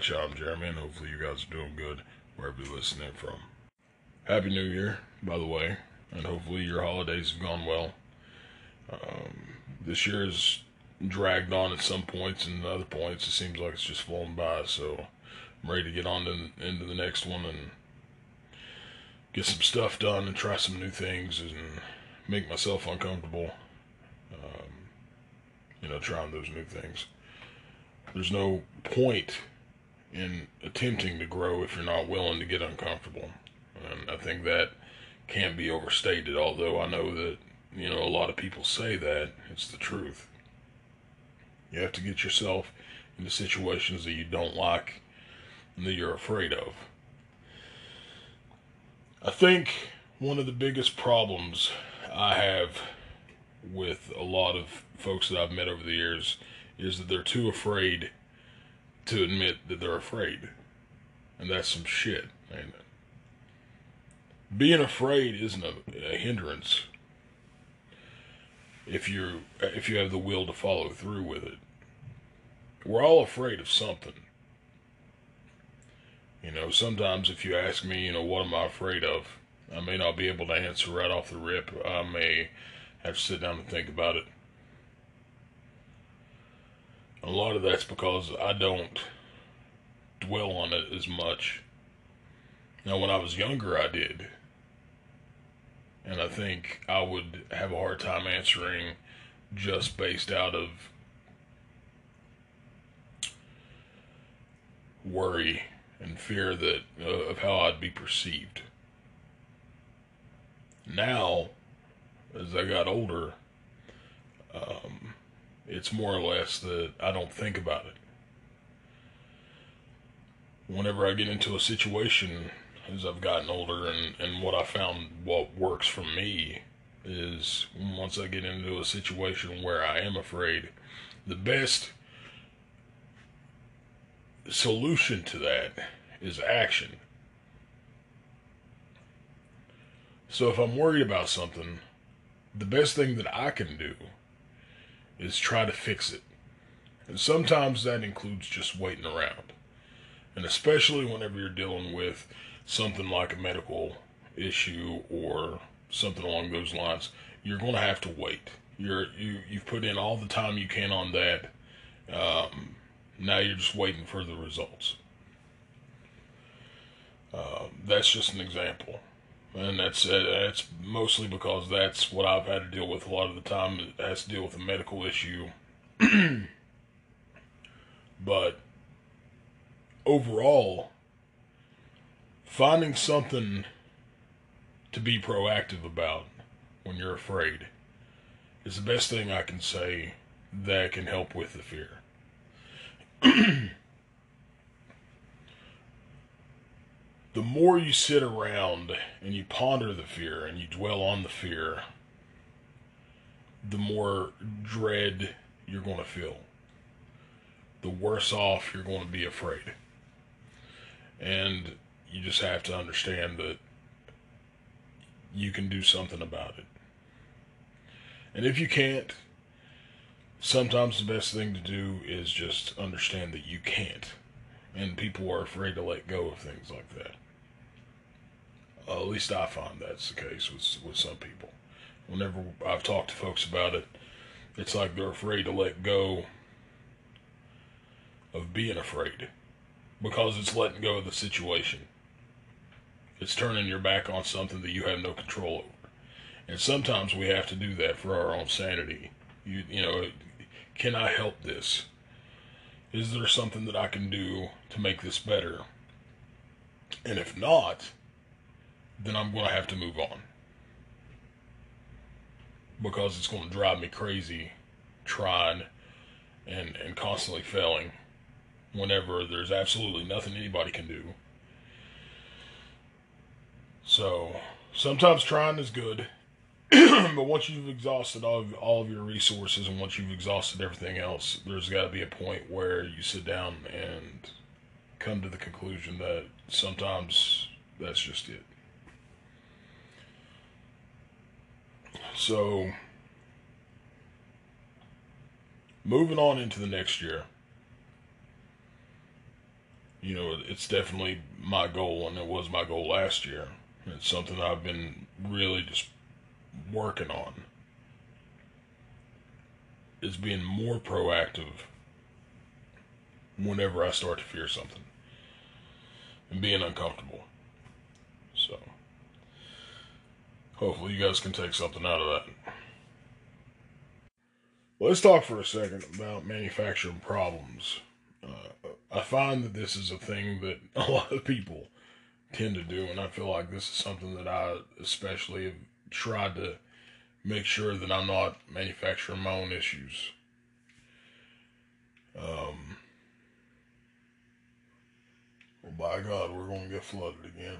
to. I'm Jeremy, and hopefully you guys are doing good wherever you're listening from. Happy New Year, by the way, and hopefully your holidays have gone well. Um, this year has dragged on at some points, and other points it seems like it's just flown by. So I'm ready to get on to, into the next one and get some stuff done and try some new things and make myself uncomfortable. Um, you know, trying those new things. There's no point in attempting to grow if you're not willing to get uncomfortable. And I think that can't be overstated, although I know that, you know, a lot of people say that. It's the truth. You have to get yourself into situations that you don't like and that you're afraid of. I think one of the biggest problems I have with a lot of folks that I've met over the years is that they're too afraid to admit that they're afraid. And that's some shit, ain't it? Being afraid isn't a, a hindrance if you if you have the will to follow through with it. We're all afraid of something. You know, sometimes if you ask me, you know, what am I afraid of? I may not be able to answer right off the rip. I may have to sit down and think about it. A lot of that's because I don't dwell on it as much. Now, when I was younger, I did. And I think I would have a hard time answering just based out of worry and fear that uh, of how I'd be perceived. Now, as I got older, um, it's more or less that I don't think about it. Whenever I get into a situation as I've gotten older and, and what I found what works for me is once I get into a situation where I am afraid, the best solution to that is action. So if I'm worried about something, the best thing that I can do is try to fix it. And sometimes that includes just waiting around. And especially whenever you're dealing with something like a medical issue or something along those lines, you're going to have to wait. You're you you've put in all the time you can on that. Um, now you're just waiting for the results. Uh, that's just an example and that's uh, that's mostly because that's what I've had to deal with a lot of the time. It has to deal with a medical issue, but overall, finding something to be proactive about when you're afraid is the best thing I can say that can help with the fear. the more you sit around and you ponder the fear and you dwell on the fear, the more dread you're going to feel. The worse off you're going to be afraid. And you just have to understand that you can do something about it. And if you can't, sometimes the best thing to do is just understand that you can't. And people are afraid to let go of things like that. Uh, at least I find that's the case with with some people. Whenever I've talked to folks about it, it's like they're afraid to let go of being afraid because it's letting go of the situation. It's turning your back on something that you have no control over. And sometimes we have to do that for our own sanity. You you know, can I help this? Is there something that I can do to make this better? And if not, then I'm going to have to move on. Because it's going to drive me crazy trying and, and constantly failing whenever there's absolutely nothing anybody can do. So sometimes trying is good, but once you've exhausted all of, all of your resources and once you've exhausted everything else, there's got to be a point where you sit down and come to the conclusion that sometimes that's just it. So, moving on into the next year, you know, it's definitely my goal, and it was my goal last year. It's something I've been really just working on. Is being more proactive whenever I start to fear something and being uncomfortable. So, hopefully, you guys can take something out of that. Let's talk for a second about manufacturing problems. Uh, I find that this is a thing that a lot of people tend to do, and I feel like this is something that I especially tried to make sure that I'm not manufacturing my own issues. Um, well, by God, we're going to get flooded again.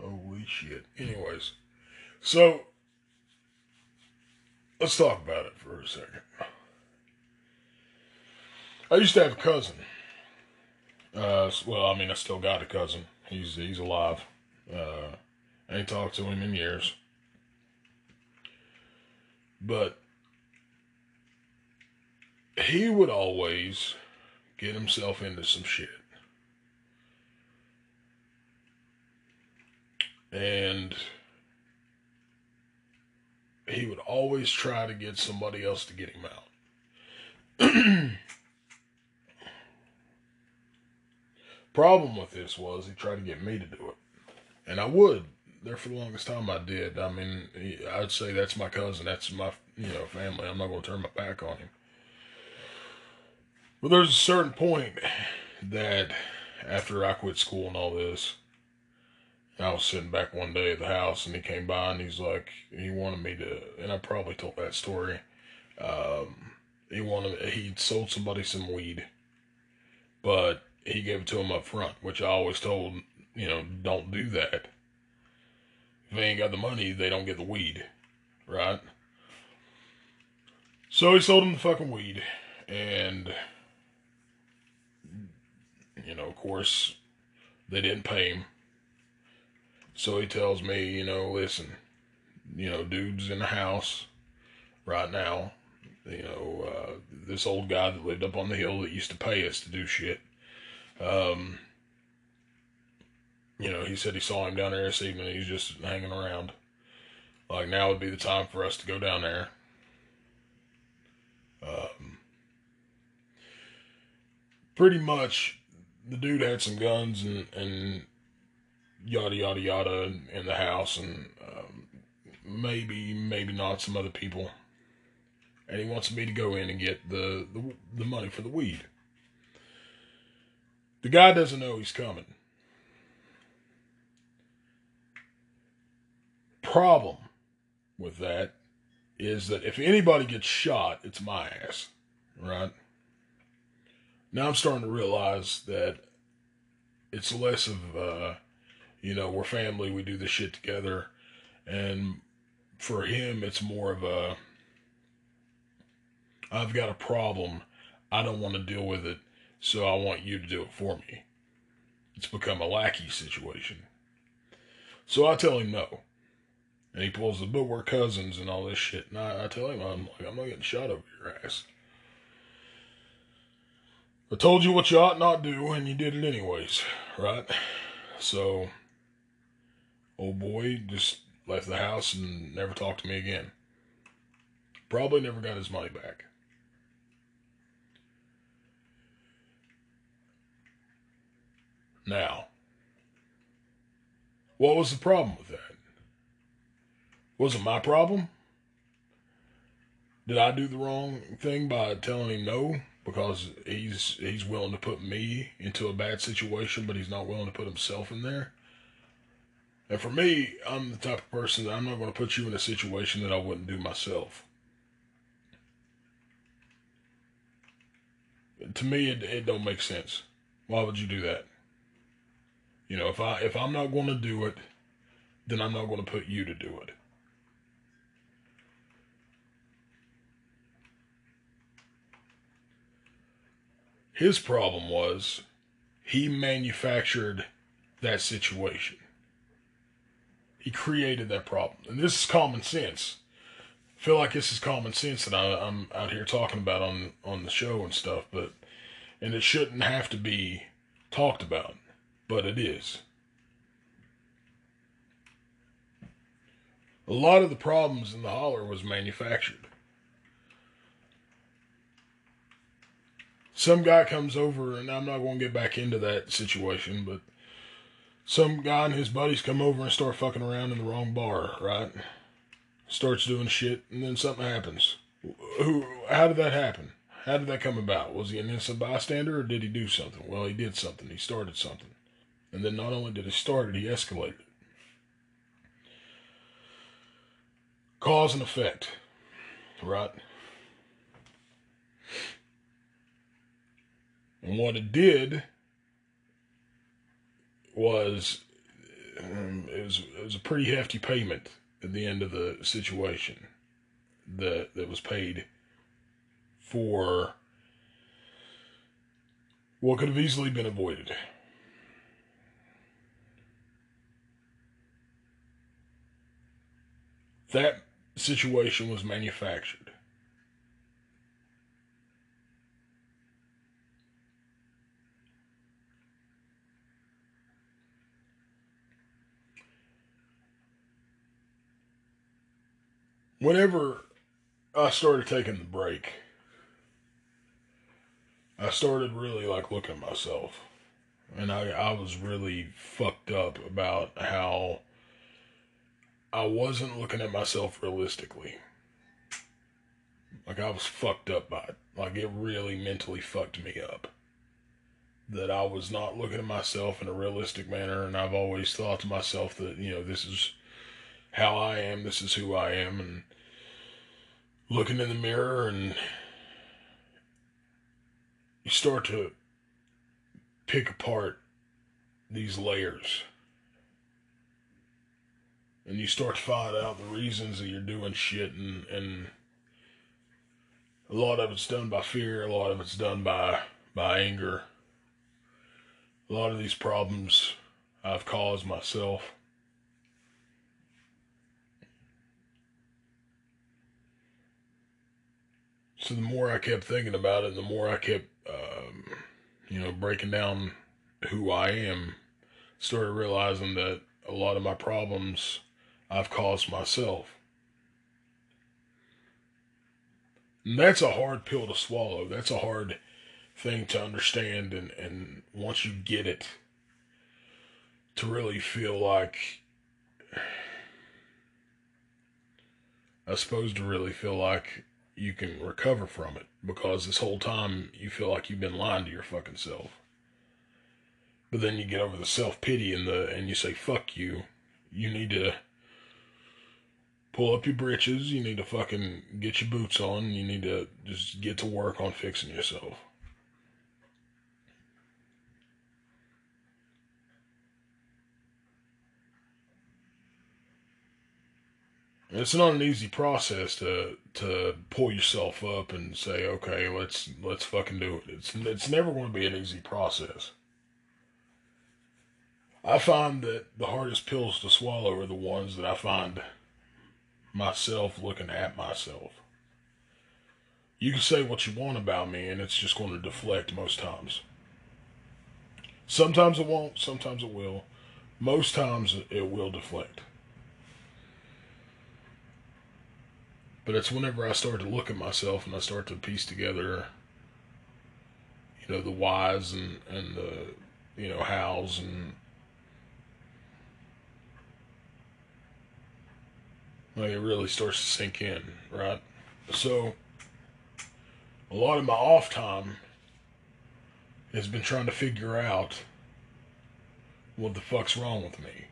Holy shit. Anyways, so let's talk about it for a second. I used to have a cousin. Uh, well, I mean, I still got a cousin. He's he's alive. Uh, I ain't talked to him in years. But he would always get himself into some shit. And he would always try to get somebody else to get him out. Problem with this was he tried to get me to do it. And I would. There for the longest time I did. I mean, I'd say that's my cousin. That's my, you know, family. I'm not going to turn my back on him. But there's a certain point that after I quit school and all this, I was sitting back one day at the house and he came by and he's like, he wanted me to, and I probably told that story. Um, he wanted, he sold somebody some weed, but he gave it to him up front, which I always told, you know, don't do that. If they ain't got the money, they don't get the weed, right? So he sold him the fucking weed, and, you know, of course, they didn't pay him so he tells me, you know, listen, you know, dude's in the house right now. You know, uh, this old guy that lived up on the hill that used to pay us to do shit. Um, you know, he said he saw him down there this evening. He's just hanging around. Like now would be the time for us to go down there. Um, pretty much, the dude had some guns and and yada yada yada in the house, and um, maybe maybe not some other people. And he wants me to go in and get the, the the money for the weed. The guy doesn't know he's coming. Problem with that is that if anybody gets shot, it's my ass, right? Now I'm starting to realize that it's less of uh, you know, we're family, we do this shit together. And for him, it's more of a I've got a problem. I don't want to deal with it, so I want you to do it for me. It's become a lackey situation. So I tell him no. And he pulls the but we're cousins and all this shit. And I, I tell him I'm like I'm not getting shot over your ass. I told you what you ought not do and you did it anyways, right? So old boy just left the house and never talked to me again. Probably never got his money back. Now, what was the problem with that? Was it my problem? Did I do the wrong thing by telling him no because he's he's willing to put me into a bad situation, but he's not willing to put himself in there? And for me, I'm the type of person that I'm not going to put you in a situation that I wouldn't do myself. To me, it, it don't make sense. Why would you do that? You know, if I if I'm not going to do it, then I'm not going to put you to do it. His problem was he manufactured that situation. He created that problem. And this is common sense. I feel like this is common sense that I, I'm out here talking about on, on the show and stuff, but, and it shouldn't have to be talked about, but it is. A lot of the problems in the holler was manufactured. Some guy comes over, and I'm not going to get back into that situation, but some guy and his buddies come over and start fucking around in the wrong bar, right? Starts doing shit, and then something happens. Who? How did that happen? How did that come about? Was he an innocent bystander, or did he do something? Well, he did something. He started something, and then not only did he start it, he escalated. Cause and effect, right? And what it did was um, it was it was a pretty hefty payment at the end of the situation that that was paid for what could have easily been avoided. That situation was manufactured. Whenever I started taking the break, I started really like looking at myself. And I, I was really fucked up about how I wasn't looking at myself realistically. Like I was fucked up by it. Like it really mentally fucked me up. That I was not looking at myself in a realistic manner, and I've always thought to myself that, you know, this is how I am, this is who I am, and looking in the mirror and you start to pick apart these layers. And you start to find out the reasons that you're doing shit and and a lot of it's done by fear a lot of it's done by by anger. A lot of these problems i've caused myself so the more i kept thinking about it the more i kept um, you know breaking down who i am started realizing that a lot of my problems I've caused myself. And that's a hard pill to swallow. That's a hard thing to understand. And, and once you get it, to really feel like, I suppose to really feel like you can recover from it because this whole time you feel like you've been lying to your fucking self. But then you get over the self pity and the and you say fuck you. You need to pull up your britches. You need to fucking get your boots on. You need to just get to work on fixing yourself. It's not an easy process to to pull yourself up and say, okay, let's let's fucking do it. It's it's never going to be an easy process. I find that the hardest pills to swallow are the ones that I find myself looking at myself. You can say what you want about me, and it's just going to deflect most times. Sometimes it won't, sometimes it will. Most times it will deflect. But it's whenever I start to look at myself and I start to piece together, you know, the whys and, and the, you know, hows and like it really starts to sink in, right? So a lot of my off time has been trying to figure out what the fuck's wrong with me.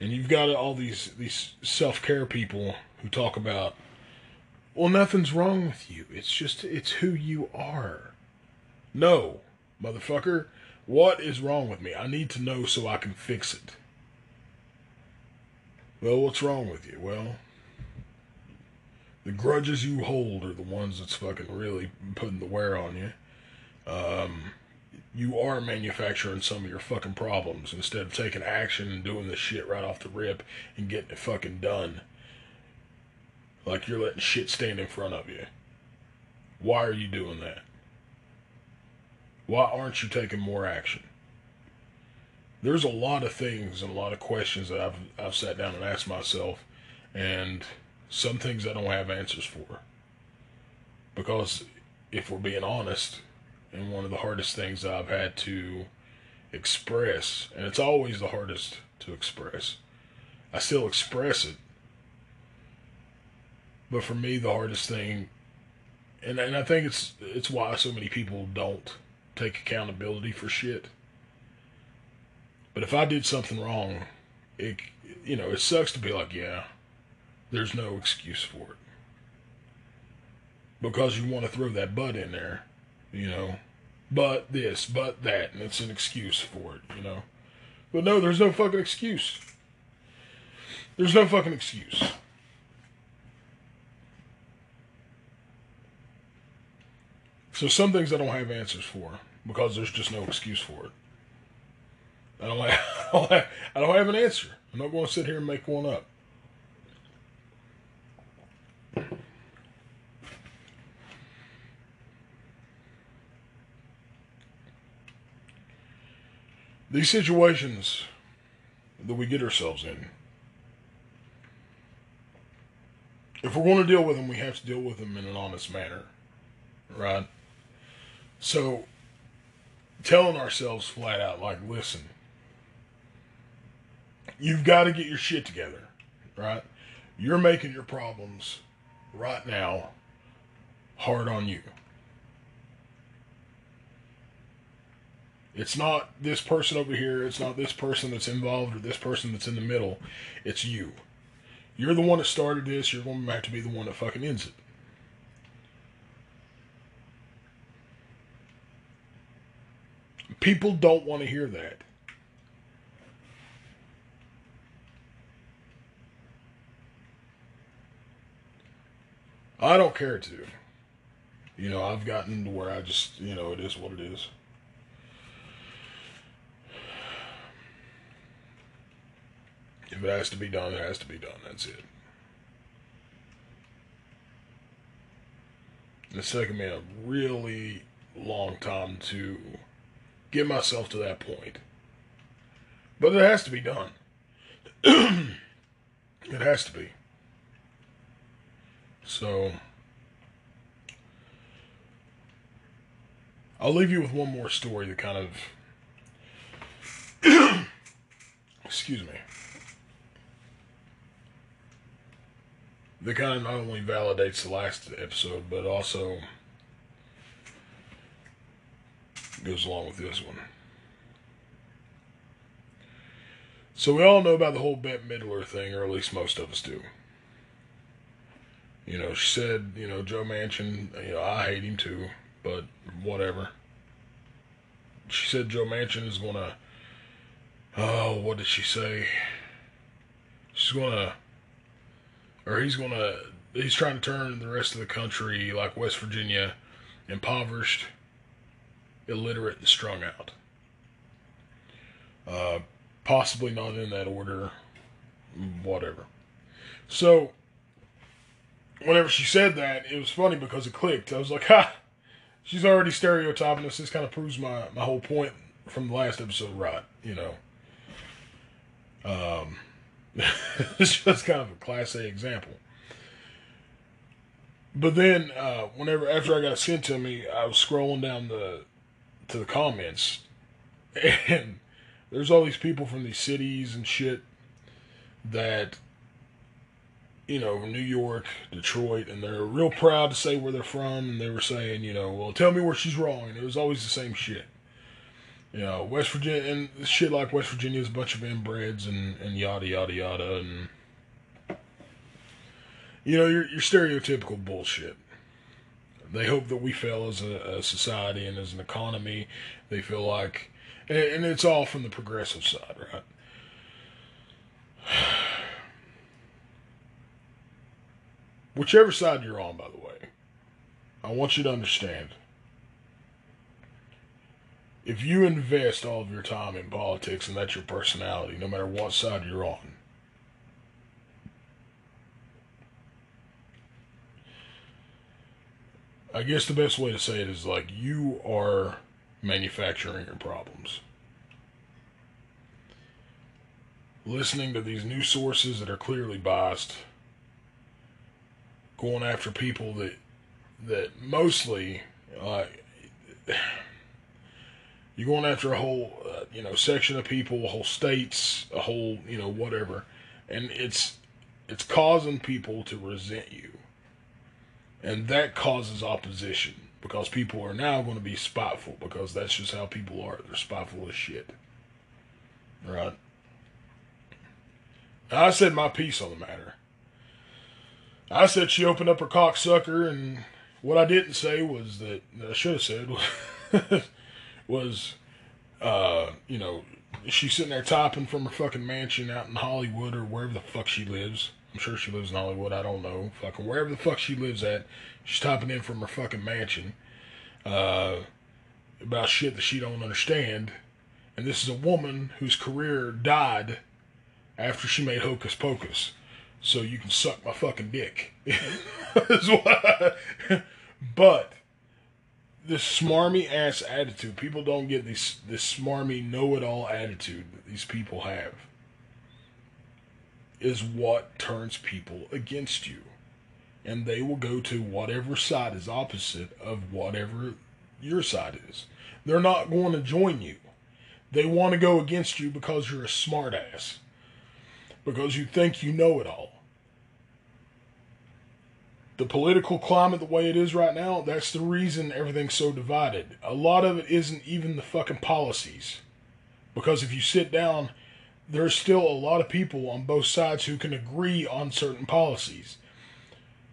And you've got all these these self care people who talk about, well, nothing's wrong with you. It's just it's who you are. No, motherfucker, what is wrong with me? I need to know so I can fix it. Well, what's wrong with you? Well, the grudges you hold are the ones that's fucking really putting the wear on you. Um, you are manufacturing some of your fucking problems instead of taking action and doing this shit right off the rip and getting it fucking done. Like you're letting shit stand in front of you. Why are you doing that? Why aren't you taking more action? There's a lot of things and a lot of questions that I've I've sat down and asked myself, and some things I don't have answers for. Because if we're being honest, and one of the hardest things I've had to express, and it's always the hardest to express. I still express it. But for me the hardest thing and and I think it's it's why so many people don't take accountability for shit. But if I did something wrong, it you know, it sucks to be like, yeah, there's no excuse for it. Because you want to throw that butt in there, you know. But this, but that, and it's an excuse for it, you know. But no, there's no fucking excuse. There's no fucking excuse. So some things I don't have answers for because there's just no excuse for it. I don't have, I don't have, I don't have an answer. I'm not going to sit here and make one up. These situations that we get ourselves in, if we're going to deal with them, we have to deal with them in an honest manner, right? So, telling ourselves flat out, like, listen, you've got to get your shit together, right? You're making your problems right now hard on you. It's not this person over here, it's not this person that's involved or this person that's in the middle. It's you. You're the one that started this, you're going to have to be the one that fucking ends it. People don't want to hear that. I don't care to. You know, I've gotten to where I just, you know, it is what it is. If it has to be done, it has to be done. That's it. It's taken me a really long time to get myself to that point. But it has to be done. it has to be. So, I'll leave you with one more story to kind of. excuse me. That kind not only validates the last episode, but also goes along with this one. So we all know about the whole Bette Midler thing, or at least most of us do. You know, she said, you know, Joe Manchin, you know, I hate him too, but whatever. She said Joe Manchin is gonna. Oh, what did she say? She's gonna. Or he's gonna. He's trying to turn the rest of the country, like West Virginia, impoverished illiterate and strung out. Uh, possibly not in that order, whatever. So, whenever she said that, it was funny because it clicked. I was like, ha, she's already stereotyping us. This kind of proves my, my whole point from the last episode right, you know. Um, it's just kind of a class A example. But then, uh, whenever after I got sent to me, I was scrolling down the to the comments, and there's all these people from these cities and shit that you know, New York, Detroit, and they're real proud to say where they're from. And they were saying, you know, well, tell me where she's wrong. And it was always the same shit. You know, West Virginia, and shit like West Virginia is a bunch of inbreds and, and yada, yada, yada. And, you know, your, your stereotypical bullshit. They hope that we fail as a, a society and as an economy. They feel like, and, and it's all from the progressive side, right? Whichever side you're on, by the way, I want you to understand. If you invest all of your time in politics and that's your personality, no matter what side you're on, I guess the best way to say it is like you are manufacturing your problems. Listening to these new sources that are clearly biased, going after people that that mostly like you're going after a whole uh, you know section of people, whole states, a whole you know whatever, and it's it's causing people to resent you, and that causes opposition because people are now going to be spiteful because that's just how people are. They're spiteful as shit. Right? I said my piece on the matter. I said she opened up her cocksucker, and what I didn't say was that, that I should have said was, was uh, you know, she's sitting there typing from her fucking mansion out in Hollywood or wherever the fuck she lives. I'm sure she lives in Hollywood. I don't know. Fucking wherever the fuck she lives at, she's typing in from her fucking mansion uh, about shit that she don't understand. And this is a woman whose career died after she made Hocus Pocus. So you can suck my fucking dick. but this smarmy ass attitude, people don't get this this smarmy know it all attitude that these people have is what turns people against you. And they will go to whatever side is opposite of whatever your side is. They're not going to join you. They want to go against you because you're a smartass. Because you think you know it all. The political climate the way it is right now, that's the reason everything's so divided. A lot of it isn't even the fucking policies. Because if you sit down there's still a lot of people on both sides who can agree on certain policies.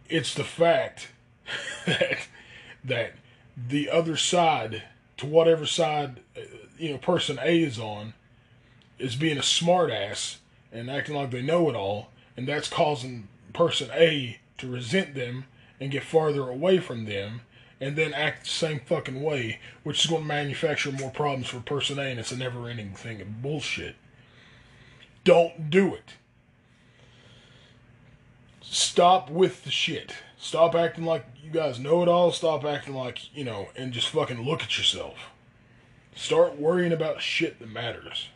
It's the fact that that the other side, to whatever side uh, you know person A is on, is being a smartass and acting like they know it all, and that's causing person A to resent them and get farther away from them and then act the same fucking way, which is going to manufacture more problems for person A, and it's a never ending thing of bullshit. Don't do it. Stop with the shit. Stop acting like you guys know it all. Stop acting like, you know, and just fucking look at yourself. Start worrying about shit that matters.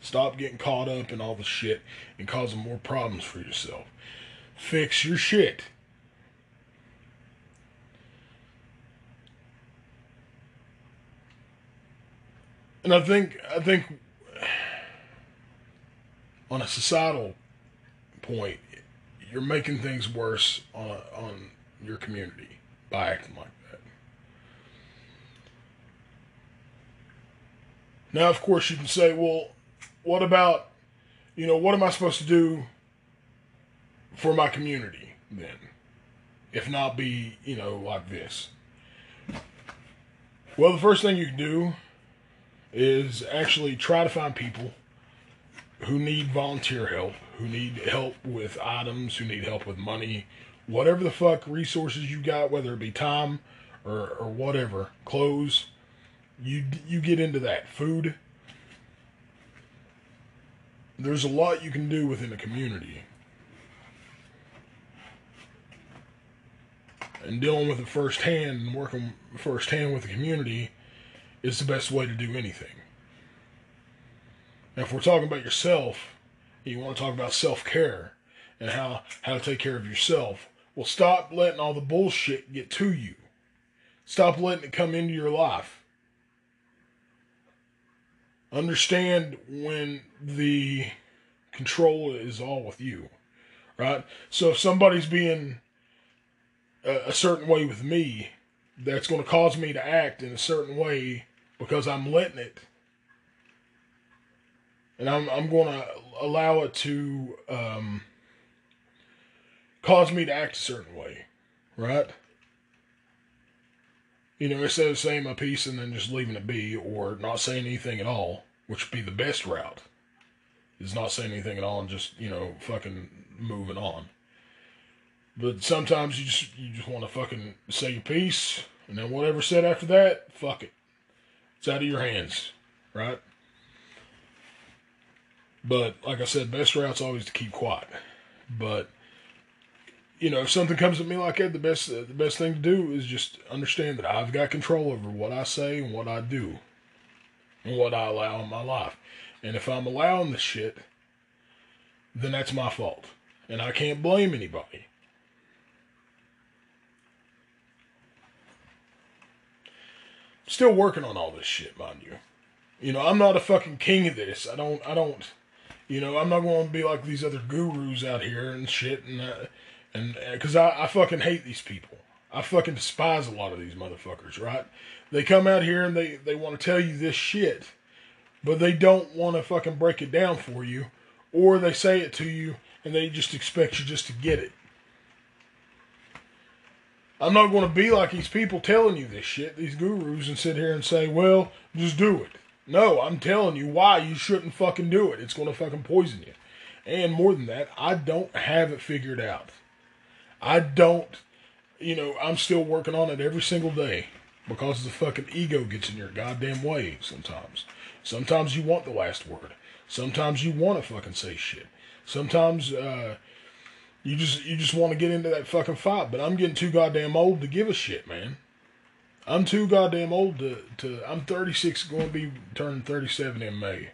Stop getting caught up in all the shit and causing more problems for yourself. Fix your shit. And I think I think on a societal point, you're making things worse on, on your community by acting like that. Now, of course, you can say, well, what about, you know, what am I supposed to do for my community then? If not be, you know, like this. Well, the first thing you can do is actually try to find people who need volunteer help, who need help with items, who need help with money, whatever the fuck resources you got, whether it be time or, or whatever, clothes, you you get into that. Food. There's a lot you can do within a community. And dealing with it firsthand and working firsthand with the community is the best way to do anything. Now, if we're talking about yourself, you want to talk about self care and how, how to take care of yourself, well, stop letting all the bullshit get to you. Stop letting it come into your life. Understand when the control is all with you, right? So if somebody's being a, certain way with me, that's going to cause me to act in a certain way because I'm letting it and I'm I'm going to allow it to um, cause me to act a certain way, right? You know, instead of saying my piece and then just leaving it be, or not saying anything at all, which would be the best route, is not saying anything at all and just you know fucking moving on. But sometimes you just you just want to fucking say your piece, and then whatever said after that, fuck it, it's out of your hands, right? But like I said, best route's always to keep quiet. But you know, if something comes at me like that, the best the best thing to do is just understand that I've got control over what I say and what I do, and what I allow in my life. And if I'm allowing this shit, then that's my fault, and I can't blame anybody. Still working on all this shit, mind you. You know, I'm not a fucking king of this. I don't. I don't. You know, I'm not going to be like these other gurus out here and shit, and uh, and because uh, I, I fucking hate these people. I fucking despise a lot of these motherfuckers. Right? They come out here and they they want to tell you this shit, but they don't want to fucking break it down for you, or they say it to you and they just expect you just to get it. I'm not going to be like these people telling you this shit, these gurus, and sit here and say, well, just do it. No, I'm telling you why you shouldn't fucking do it. It's going to fucking poison you. And more than that, I don't have it figured out. I don't, you know, I'm still working on it every single day because the fucking ego gets in your goddamn way sometimes. Sometimes you want the last word. Sometimes you want to fucking say shit. Sometimes uh, you just you just want to get into that fucking fight. But I'm getting too goddamn old to give a shit, man. I'm too goddamn old to, to I'm 36, going to be turning 37 in May.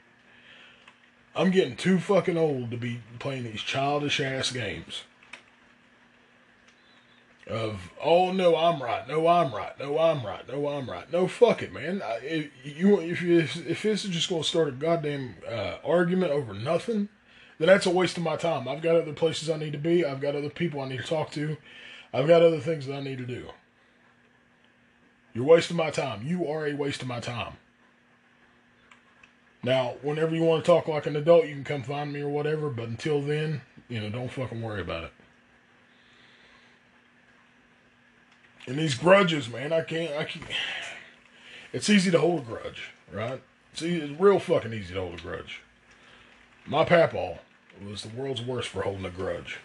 I'm getting too fucking old to be playing these childish ass games. Of oh no I'm right no I'm right no I'm right no I'm right no fuck it man I, if you if if this is just gonna start a goddamn uh, argument over nothing then that's a waste of my time I've got other places I need to be I've got other people I need to talk to I've got other things that I need to do you're wasting my time. You are a waste of my time. Now, whenever you want to talk like an adult, you can come find me or whatever, but until then, you know, don't fucking worry about it. And these grudges, man, I can't, I can't. It's easy to hold a grudge, right? It's, easy, it's real fucking easy to hold a grudge. My papaw was the world's worst for holding a grudge.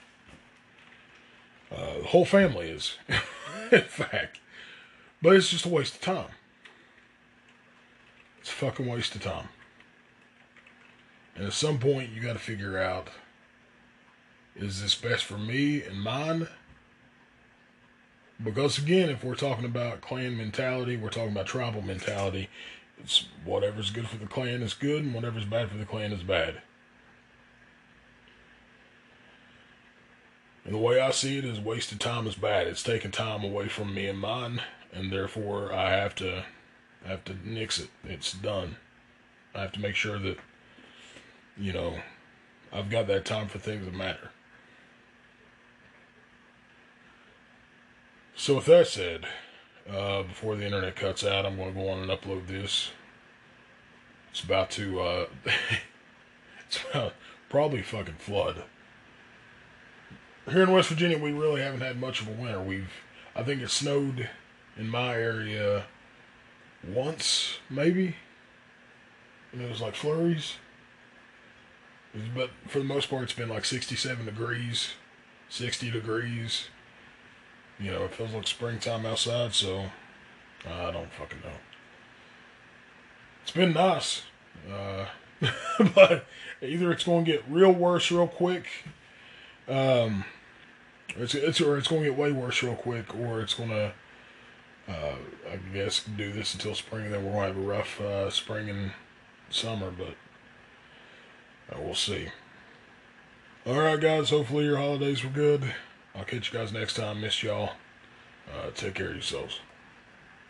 Uh, the whole family is, in fact. But it's just a waste of time. It's a fucking waste of time. And at some point, you got to figure out is this best for me and mine? Because again, if we're talking about clan mentality, we're talking about tribal mentality. It's whatever's good for the clan is good, and whatever's bad for the clan is bad. And the way I see it is wasted time is bad. It's taking time away from me and mine, and therefore I have to I have to nix it. It's done. I have to make sure that you know I've got that time for things that matter. So with that said, uh, before the internet cuts out, I'm going to go on and upload this. It's about to uh, it's about probably fucking flood. Here in West Virginia, we really haven't had much of a winter. We've I think it snowed in my area once, maybe. And it was like flurries. but for the most part, it's been like 67 degrees, 60 degrees. You know, it feels like springtime outside, so I don't fucking know. It's been nice. Uh, but either it's going to get real worse real quick, um, it's, it's, or it's going to get way worse real quick, or it's going to uh, I guess do this until spring. Then we'll have a rough uh, spring and summer, but uh, we'll see. All right, guys. Hopefully your holidays were good. I'll catch you guys next time. Miss y'all. Uh, take care of yourselves.